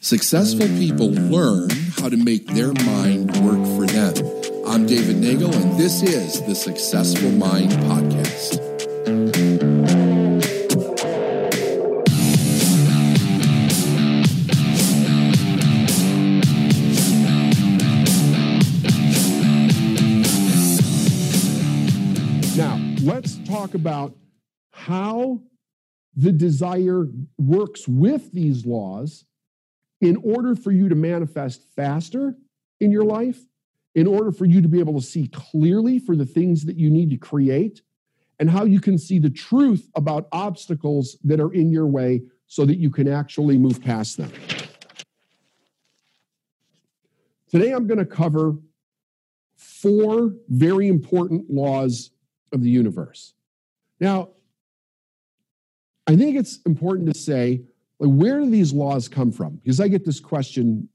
Successful people learn how to make their mind work for them. I'm David Nagel, and this is the Successful Mind Podcast. Now, let's talk about how the desire works with these laws in order for you to manifest faster in your life, in order for you to be able to see clearly for the things that you need to create, and how you can see the truth about obstacles that are in your way so that you can actually move past them. Today, I'm going to cover four very important laws of the universe. Now, I think it's important to say like, where do these laws come from? Because I get this question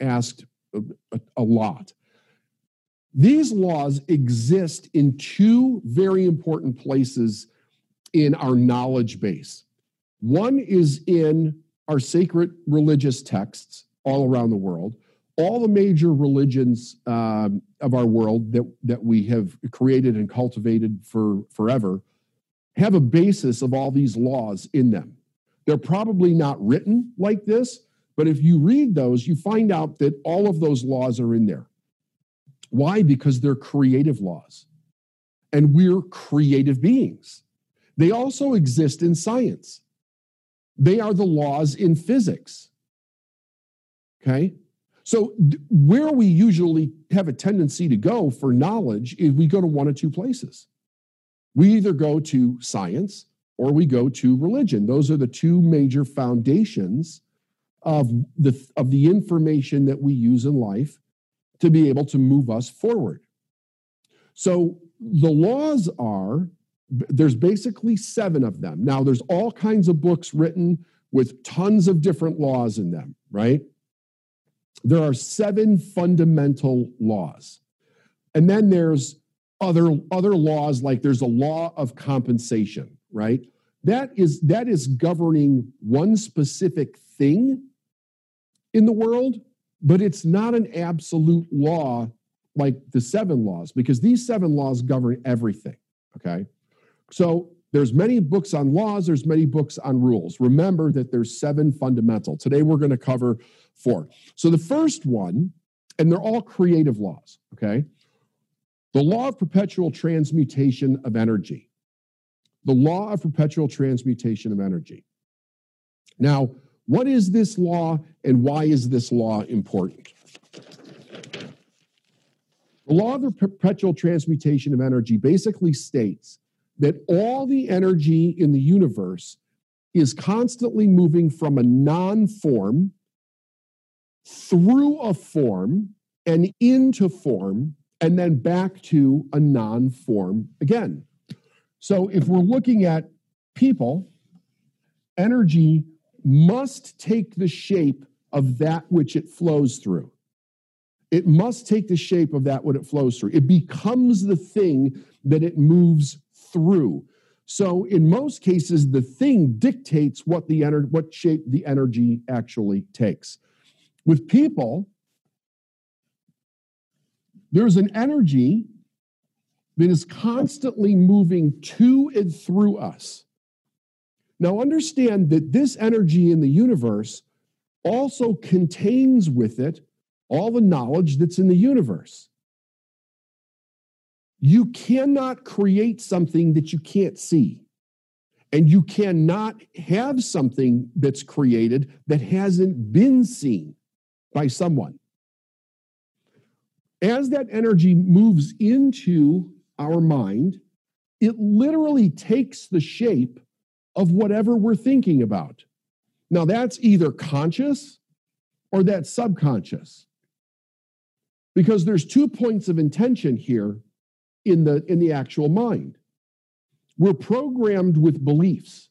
asked a, a, a lot. These laws exist in two very important places in our knowledge base. One is in our sacred religious texts all around the world. All the major religions um, of our world that, that we have created and cultivated for forever have a basis of all these laws in them. They're probably not written like this, but if you read those, you find out that all of those laws are in there. Why? Because they're creative laws. And we're creative beings. They also exist in science. They are the laws in physics. Okay? So, where we usually have a tendency to go for knowledge is we go to one or two places. We either go to science or we go to religion. Those are the two major foundations of the, of the information that we use in life to be able to move us forward. So the laws are there's basically seven of them. Now, there's all kinds of books written with tons of different laws in them, right? There are seven fundamental laws. And then there's other, other laws, like there's a law of compensation right? That is that is governing one specific thing in the world, but it's not an absolute law like the seven laws because these seven laws govern everything, okay? So there's many books on laws, there's many books on rules. Remember that there's seven fundamental. Today we're going to cover four. So the first one, and they're all creative laws, okay? The law of perpetual transmutation of energy the law of perpetual transmutation of energy. Now, what is this law and why is this law important? The law of the perpetual transmutation of energy basically states that all the energy in the universe is constantly moving from a non form through a form and into form and then back to a non form again. So if we're looking at people, energy must take the shape of that which it flows through. It must take the shape of that what it flows through. It becomes the thing that it moves through. So in most cases, the thing dictates what the ener- what shape the energy actually takes. With people, there's an energy that is constantly moving to and through us. Now, understand that this energy in the universe also contains with it all the knowledge that's in the universe. You cannot create something that you can't see. And you cannot have something that's created that hasn't been seen by someone. As that energy moves into our mind, it literally takes the shape of whatever we're thinking about. Now, that's either conscious or that's subconscious. Because there's two points of intention here in the, in the actual mind. We're programmed with beliefs.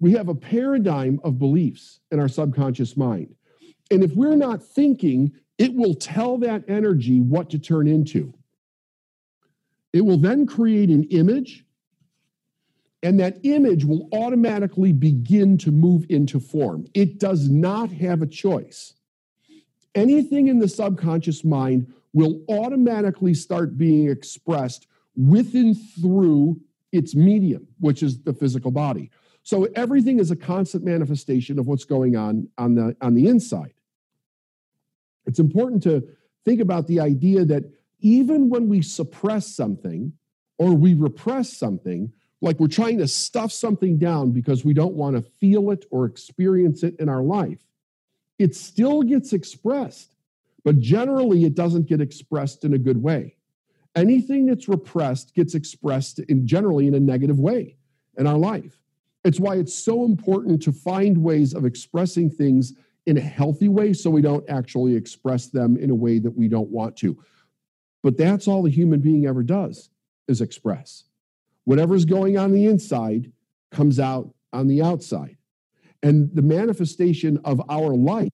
We have a paradigm of beliefs in our subconscious mind. And if we're not thinking, it will tell that energy what to turn into. It will then create an image, and that image will automatically begin to move into form. It does not have a choice. Anything in the subconscious mind will automatically start being expressed with and through its medium, which is the physical body. So everything is a constant manifestation of what's going on on the on the inside. It's important to think about the idea that even when we suppress something or we repress something, like we're trying to stuff something down because we don't want to feel it or experience it in our life, it still gets expressed, but generally it doesn't get expressed in a good way. Anything that's repressed gets expressed in generally in a negative way in our life. It's why it's so important to find ways of expressing things in a healthy way so we don't actually express them in a way that we don't want to. But that's all the human being ever does is express. Whatever's going on the inside comes out on the outside. And the manifestation of our life,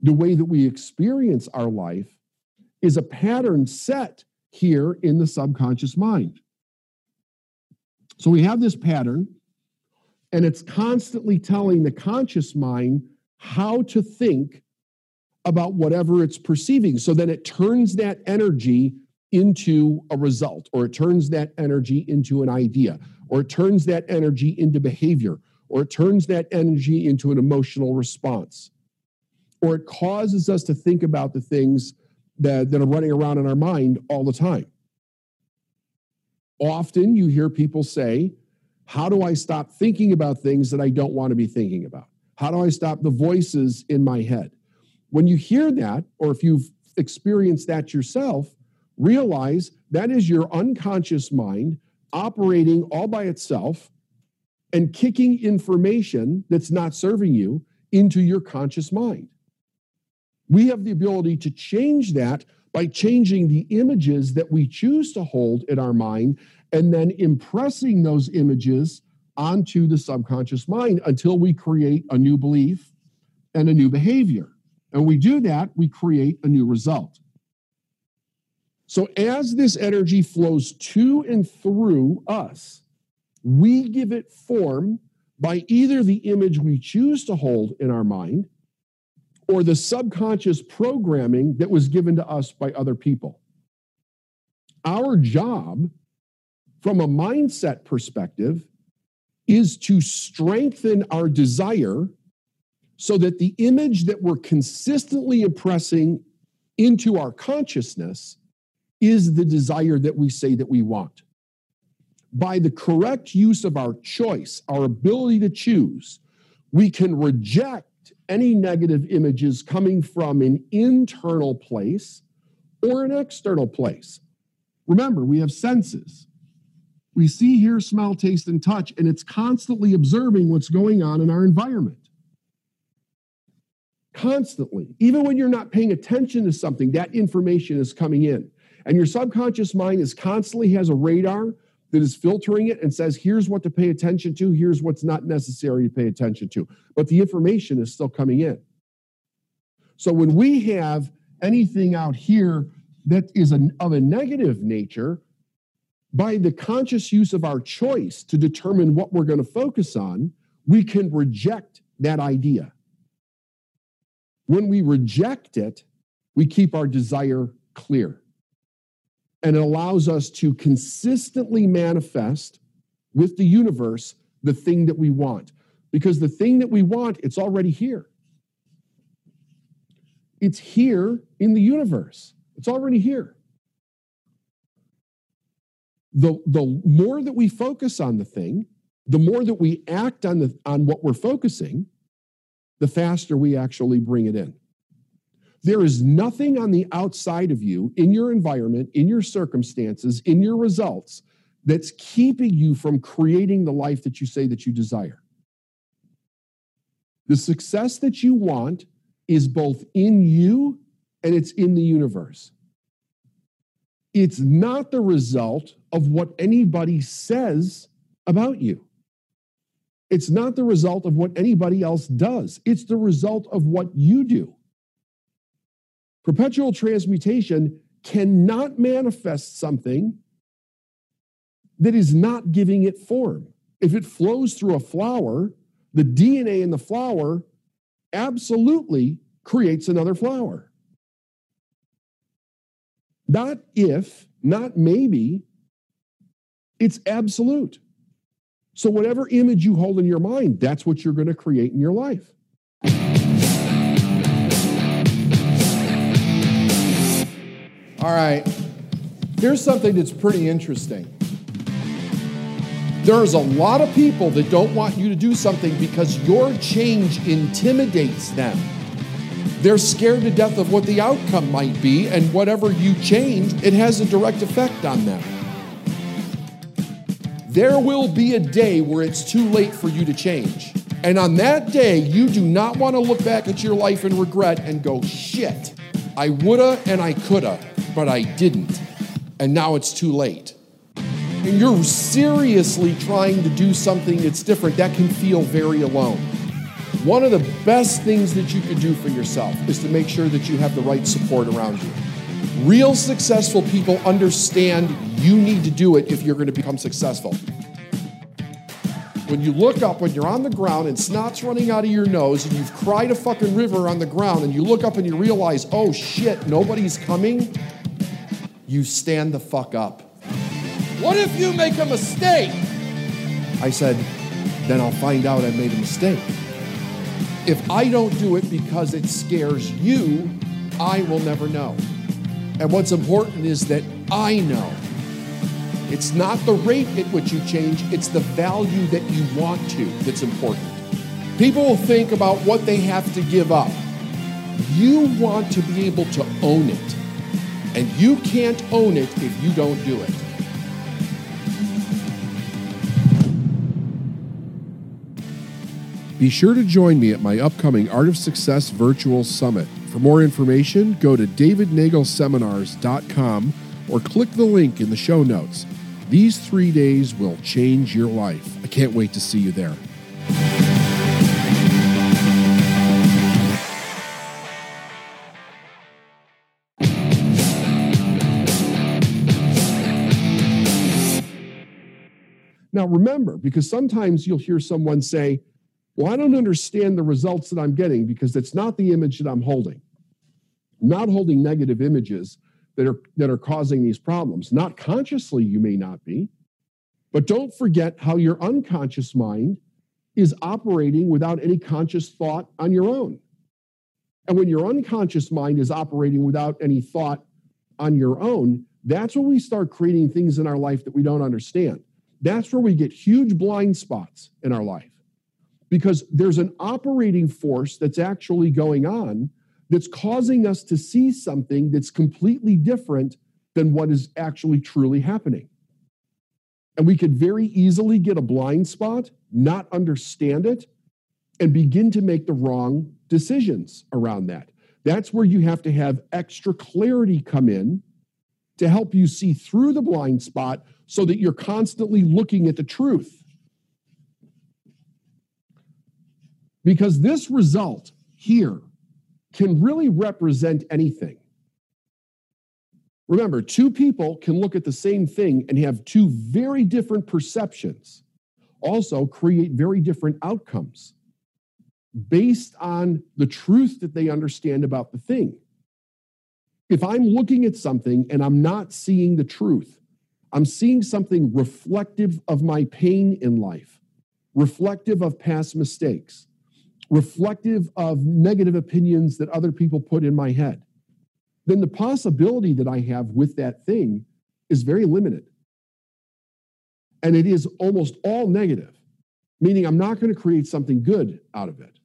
the way that we experience our life, is a pattern set here in the subconscious mind. So we have this pattern, and it's constantly telling the conscious mind how to think about whatever it's perceiving. So then it turns that energy into a result, or it turns that energy into an idea, or it turns that energy into behavior, or it turns that energy into an emotional response, or it causes us to think about the things that, that are running around in our mind all the time. Often you hear people say, How do I stop thinking about things that I don't want to be thinking about? How do I stop the voices in my head? When you hear that, or if you've experienced that yourself, realize that is your unconscious mind operating all by itself and kicking information that's not serving you into your conscious mind. We have the ability to change that by changing the images that we choose to hold in our mind and then impressing those images onto the subconscious mind until we create a new belief and a new behavior. And we do that, we create a new result. So as this energy flows to and through us, we give it form by either the image we choose to hold in our mind or the subconscious programming that was given to us by other people. Our job from a mindset perspective is to strengthen our desire so that the image that we're consistently impressing into our consciousness is the desire that we say that we want. By the correct use of our choice, our ability to choose, we can reject any negative images coming from an internal place or an external place. Remember, we have senses. We see, hear, smell, taste, and touch, and it's constantly observing what's going on in our environment. Constantly. Even when you're not paying attention to something, that information is coming in. And your subconscious mind is constantly has a radar that is filtering it and says, here's what to pay attention to, here's what's not necessary to pay attention to. But the information is still coming in. So when we have anything out here that is of a negative nature, by the conscious use of our choice to determine what we're going to focus on, we can reject that idea. When we reject it, we keep our desire clear. And it allows us to consistently manifest with the universe the thing that we want. Because the thing that we want, it's already here. It's here in the universe. It's already here the, the more that we focus on the thing, the more that we act on, the, on what we're focusing, the faster we actually bring it in. There is nothing on the outside of you, in your environment, in your circumstances, in your results, that's keeping you from creating the life that you say that you desire. The success that you want is both in you and it's in the universe. It's not the result of what anybody says about you. It's not the result of what anybody else does. It's the result of what you do. Perpetual transmutation cannot manifest something that is not giving it form. If it flows through a flower, the DNA in the flower absolutely creates another flower. Not if, not maybe, it's absolute. So, whatever image you hold in your mind, that's what you're going to create in your life. All right, here's something that's pretty interesting. There's a lot of people that don't want you to do something because your change intimidates them. They're scared to death of what the outcome might be, and whatever you change, it has a direct effect on them. There will be a day where it's too late for you to change. And on that day, you do not want to look back at your life and regret and go, shit, I woulda and I coulda, but I didn't. And now it's too late. And you're seriously trying to do something that's different, that can feel very alone. One of the best things that you could do for yourself is to make sure that you have the right support around you. Real successful people understand you need to do it if you're going to become successful. When you look up, when you're on the ground and snot's running out of your nose and you've cried a fucking river on the ground and you look up and you realize, oh shit, nobody's coming, you stand the fuck up. What if you make a mistake? I said, then I'll find out I made a mistake. If I don't do it because it scares you, I will never know. And what's important is that I know. It's not the rate at which you change, it's the value that you want to that's important. People will think about what they have to give up. You want to be able to own it. And you can't own it if you don't do it. Be sure to join me at my upcoming Art of Success Virtual Summit. For more information, go to davidnagelseminars.com or click the link in the show notes. These three days will change your life. I can't wait to see you there. Now, remember, because sometimes you'll hear someone say, well, I don't understand the results that I'm getting because it's not the image that I'm holding. I'm not holding negative images that are that are causing these problems. Not consciously, you may not be, but don't forget how your unconscious mind is operating without any conscious thought on your own. And when your unconscious mind is operating without any thought on your own, that's when we start creating things in our life that we don't understand. That's where we get huge blind spots in our life because there's an operating force that's actually going on that's causing us to see something that's completely different than what is actually truly happening. And we could very easily get a blind spot, not understand it, and begin to make the wrong decisions around that. That's where you have to have extra clarity come in to help you see through the blind spot so that you're constantly looking at the truth Because this result here can really represent anything. Remember, two people can look at the same thing and have two very different perceptions, also create very different outcomes based on the truth that they understand about the thing. If I'm looking at something and I'm not seeing the truth, I'm seeing something reflective of my pain in life, reflective of past mistakes reflective of negative opinions that other people put in my head, then the possibility that I have with that thing is very limited. And it is almost all negative, meaning I'm not going to create something good out of it.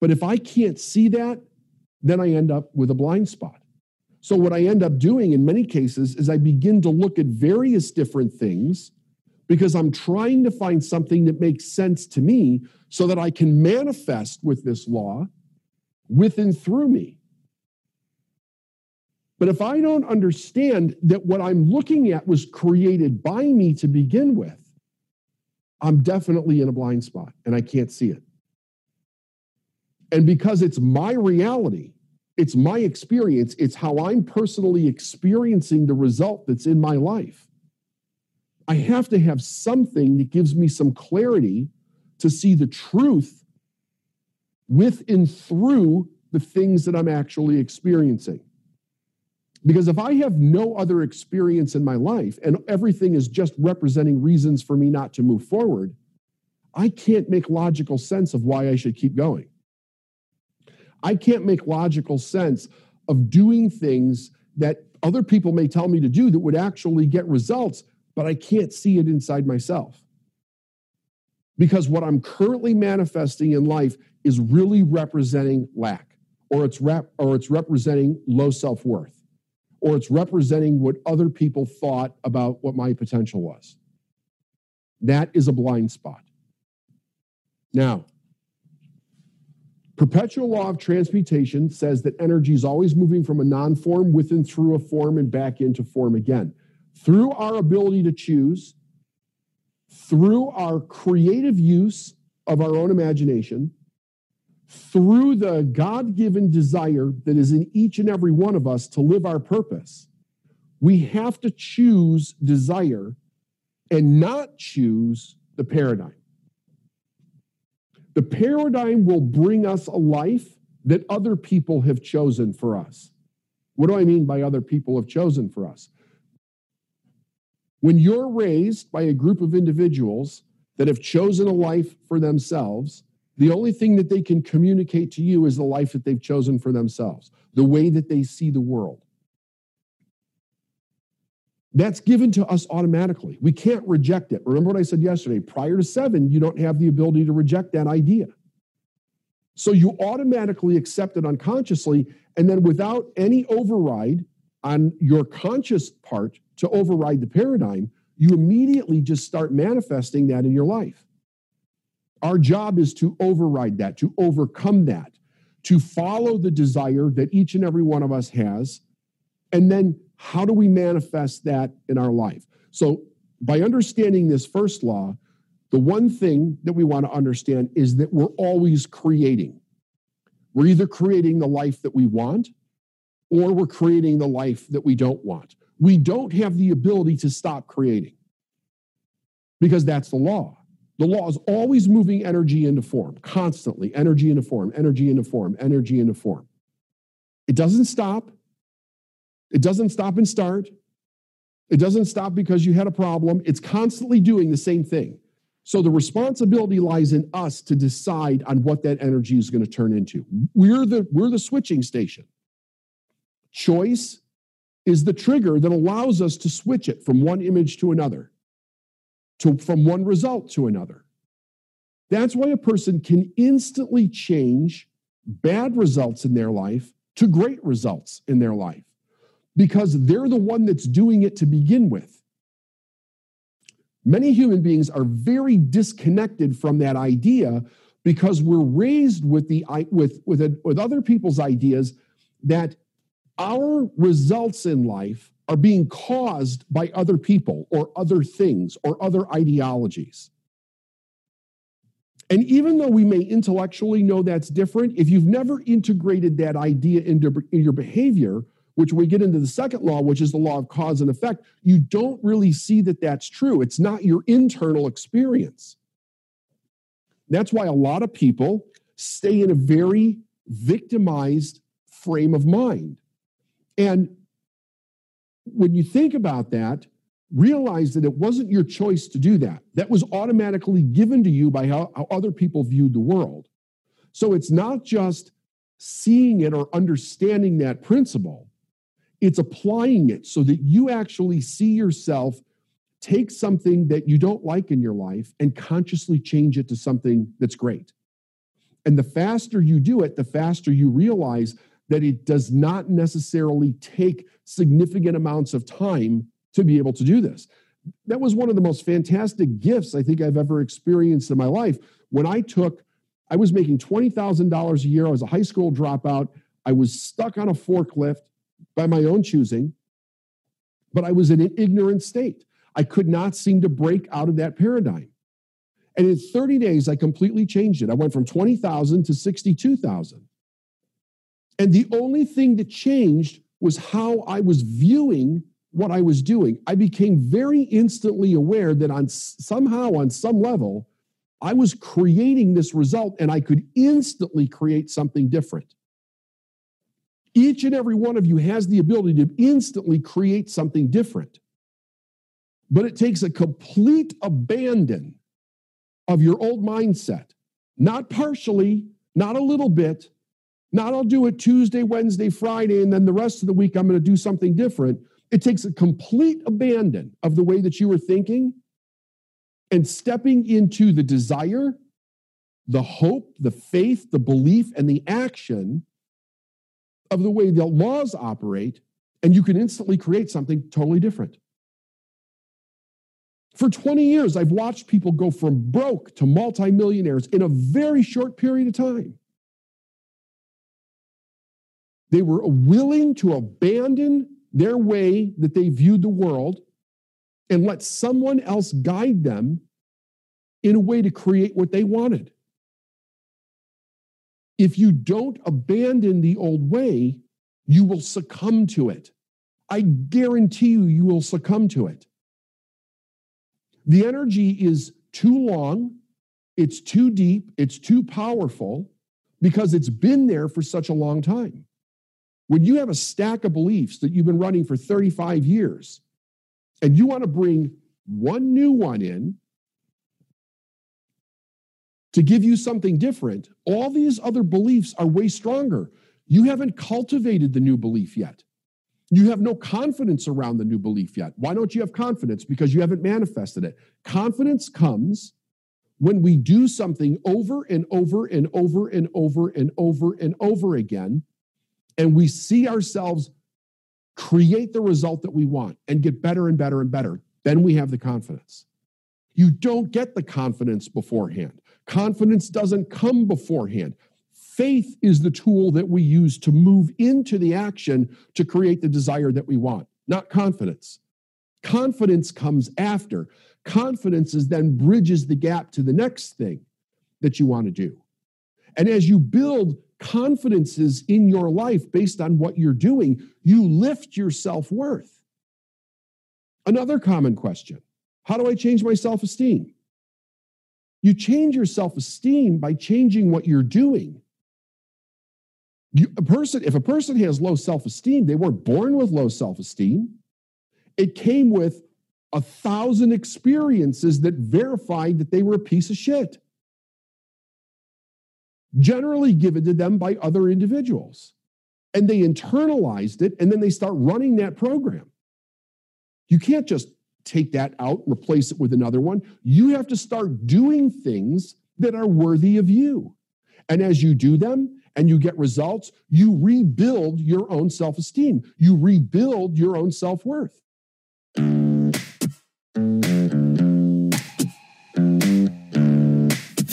But if I can't see that, then I end up with a blind spot. So, what I end up doing in many cases is I begin to look at various different things because I'm trying to find something that makes sense to me so that I can manifest with this law with and through me. But if I don't understand that what I'm looking at was created by me to begin with, I'm definitely in a blind spot and I can't see it. And because it's my reality, it's my experience, it's how I'm personally experiencing the result that's in my life. I have to have something that gives me some clarity to see the truth with and through the things that I'm actually experiencing. Because if I have no other experience in my life and everything is just representing reasons for me not to move forward, I can't make logical sense of why I should keep going. I can't make logical sense of doing things that other people may tell me to do that would actually get results, but I can't see it inside myself. Because what I'm currently manifesting in life is really representing lack, or it's rep, or it's representing low self-worth, or it's representing what other people thought about what my potential was. That is a blind spot. Now, perpetual law of transmutation says that energy is always moving from a non-form within through a form and back into form again. Through our ability to choose, through our creative use of our own imagination, through the God given desire that is in each and every one of us to live our purpose, we have to choose desire and not choose the paradigm. The paradigm will bring us a life that other people have chosen for us. What do I mean by other people have chosen for us? When you're raised by a group of individuals that have chosen a life for themselves, the only thing that they can communicate to you is the life that they've chosen for themselves, the way that they see the world. That's given to us automatically. We can't reject it. Remember what I said yesterday? Prior to seven, you don't have the ability to reject that idea. So you automatically accept it unconsciously, and then without any override on your conscious part to override the paradigm, you immediately just start manifesting that in your life. Our job is to override that, to overcome that, to follow the desire that each and every one of us has, and then how do we manifest that in our life? So, by understanding this first law, the one thing that we want to understand is that we're always creating. We're either creating the life that we want or we're creating the life that we don't want. We don't have the ability to stop creating because that's the law. The law is always moving energy into form, constantly energy into form, energy into form, energy into form. It doesn't stop. It doesn't stop and start. It doesn't stop because you had a problem. It's constantly doing the same thing. So the responsibility lies in us to decide on what that energy is going to turn into. We're the, we're the switching station. Choice is the trigger that allows us to switch it from one image to another, to, from one result to another. That's why a person can instantly change bad results in their life to great results in their life because they're the one that's doing it to begin with. Many human beings are very disconnected from that idea because we're raised with the with with, with other people's ideas that our results in life are being caused by other people or other things or other ideologies. And even though we may intellectually know that's different, if you've never integrated that idea into your behavior, which we get into the second law, which is the law of cause and effect, you don't really see that that's true. It's not your internal experience. That's why a lot of people stay in a very victimized frame of mind. And when you think about that, realize that it wasn't your choice to do that. That was automatically given to you by how, how other people viewed the world. So it's not just seeing it or understanding that principle, it's applying it so that you actually see yourself take something that you don't like in your life and consciously change it to something that's great. And the faster you do it, the faster you realize that it does not necessarily take significant amounts of time to be able to do this. That was one of the most fantastic gifts I think I've ever experienced in my life. When I took, I was making $20,000 a year. I was a high school dropout. I was stuck on a forklift by my own choosing, but I was in an ignorant state. I could not seem to break out of that paradigm. And in 30 days, I completely changed it. I went from 20,000 to 62,000. And the only thing that changed was how I was viewing what I was doing, I became very instantly aware that on somehow, on some level, I was creating this result and I could instantly create something different. Each and every one of you has the ability to instantly create something different. But it takes a complete abandon of your old mindset, not partially, not a little bit, not I'll do it Tuesday, Wednesday, Friday, and then the rest of the week I'm going to do something different. It takes a complete abandon of the way that you were thinking and stepping into the desire, the hope, the faith, the belief, and the action of the way the laws operate, and you can instantly create something totally different. For 20 years, I've watched people go from broke to multimillionaires in a very short period of time. They were willing to abandon their way that they viewed the world and let someone else guide them in a way to create what they wanted. If you don't abandon the old way, you will succumb to it. I guarantee you, you will succumb to it. The energy is too long, it's too deep, it's too powerful because it's been there for such a long time. When you have a stack of beliefs that you've been running for 35 years and you want to bring one new one in to give you something different, all these other beliefs are way stronger. You haven't cultivated the new belief yet. You have no confidence around the new belief yet. Why don't you have confidence? Because you haven't manifested it. Confidence comes when we do something over and over and over and over and over and over again, and we see ourselves create the result that we want and get better and better and better. Then we have the confidence. You don't get the confidence beforehand. Confidence doesn't come beforehand. Faith is the tool that we use to move into the action to create the desire that we want, not confidence. Confidence comes after. Confidence is then bridges the gap to the next thing that you want to do. And as you build confidences in your life based on what you're doing, you lift your self worth. Another common question How do I change my self esteem? You change your self esteem by changing what you're doing. You, a person, if a person has low self esteem, they weren't born with low self esteem. It came with a thousand experiences that verified that they were a piece of shit, generally given to them by other individuals. And they internalized it, and then they start running that program. You can't just take that out, replace it with another one. You have to start doing things that are worthy of you. And as you do them and you get results, you rebuild your own self esteem, you rebuild your own self worth.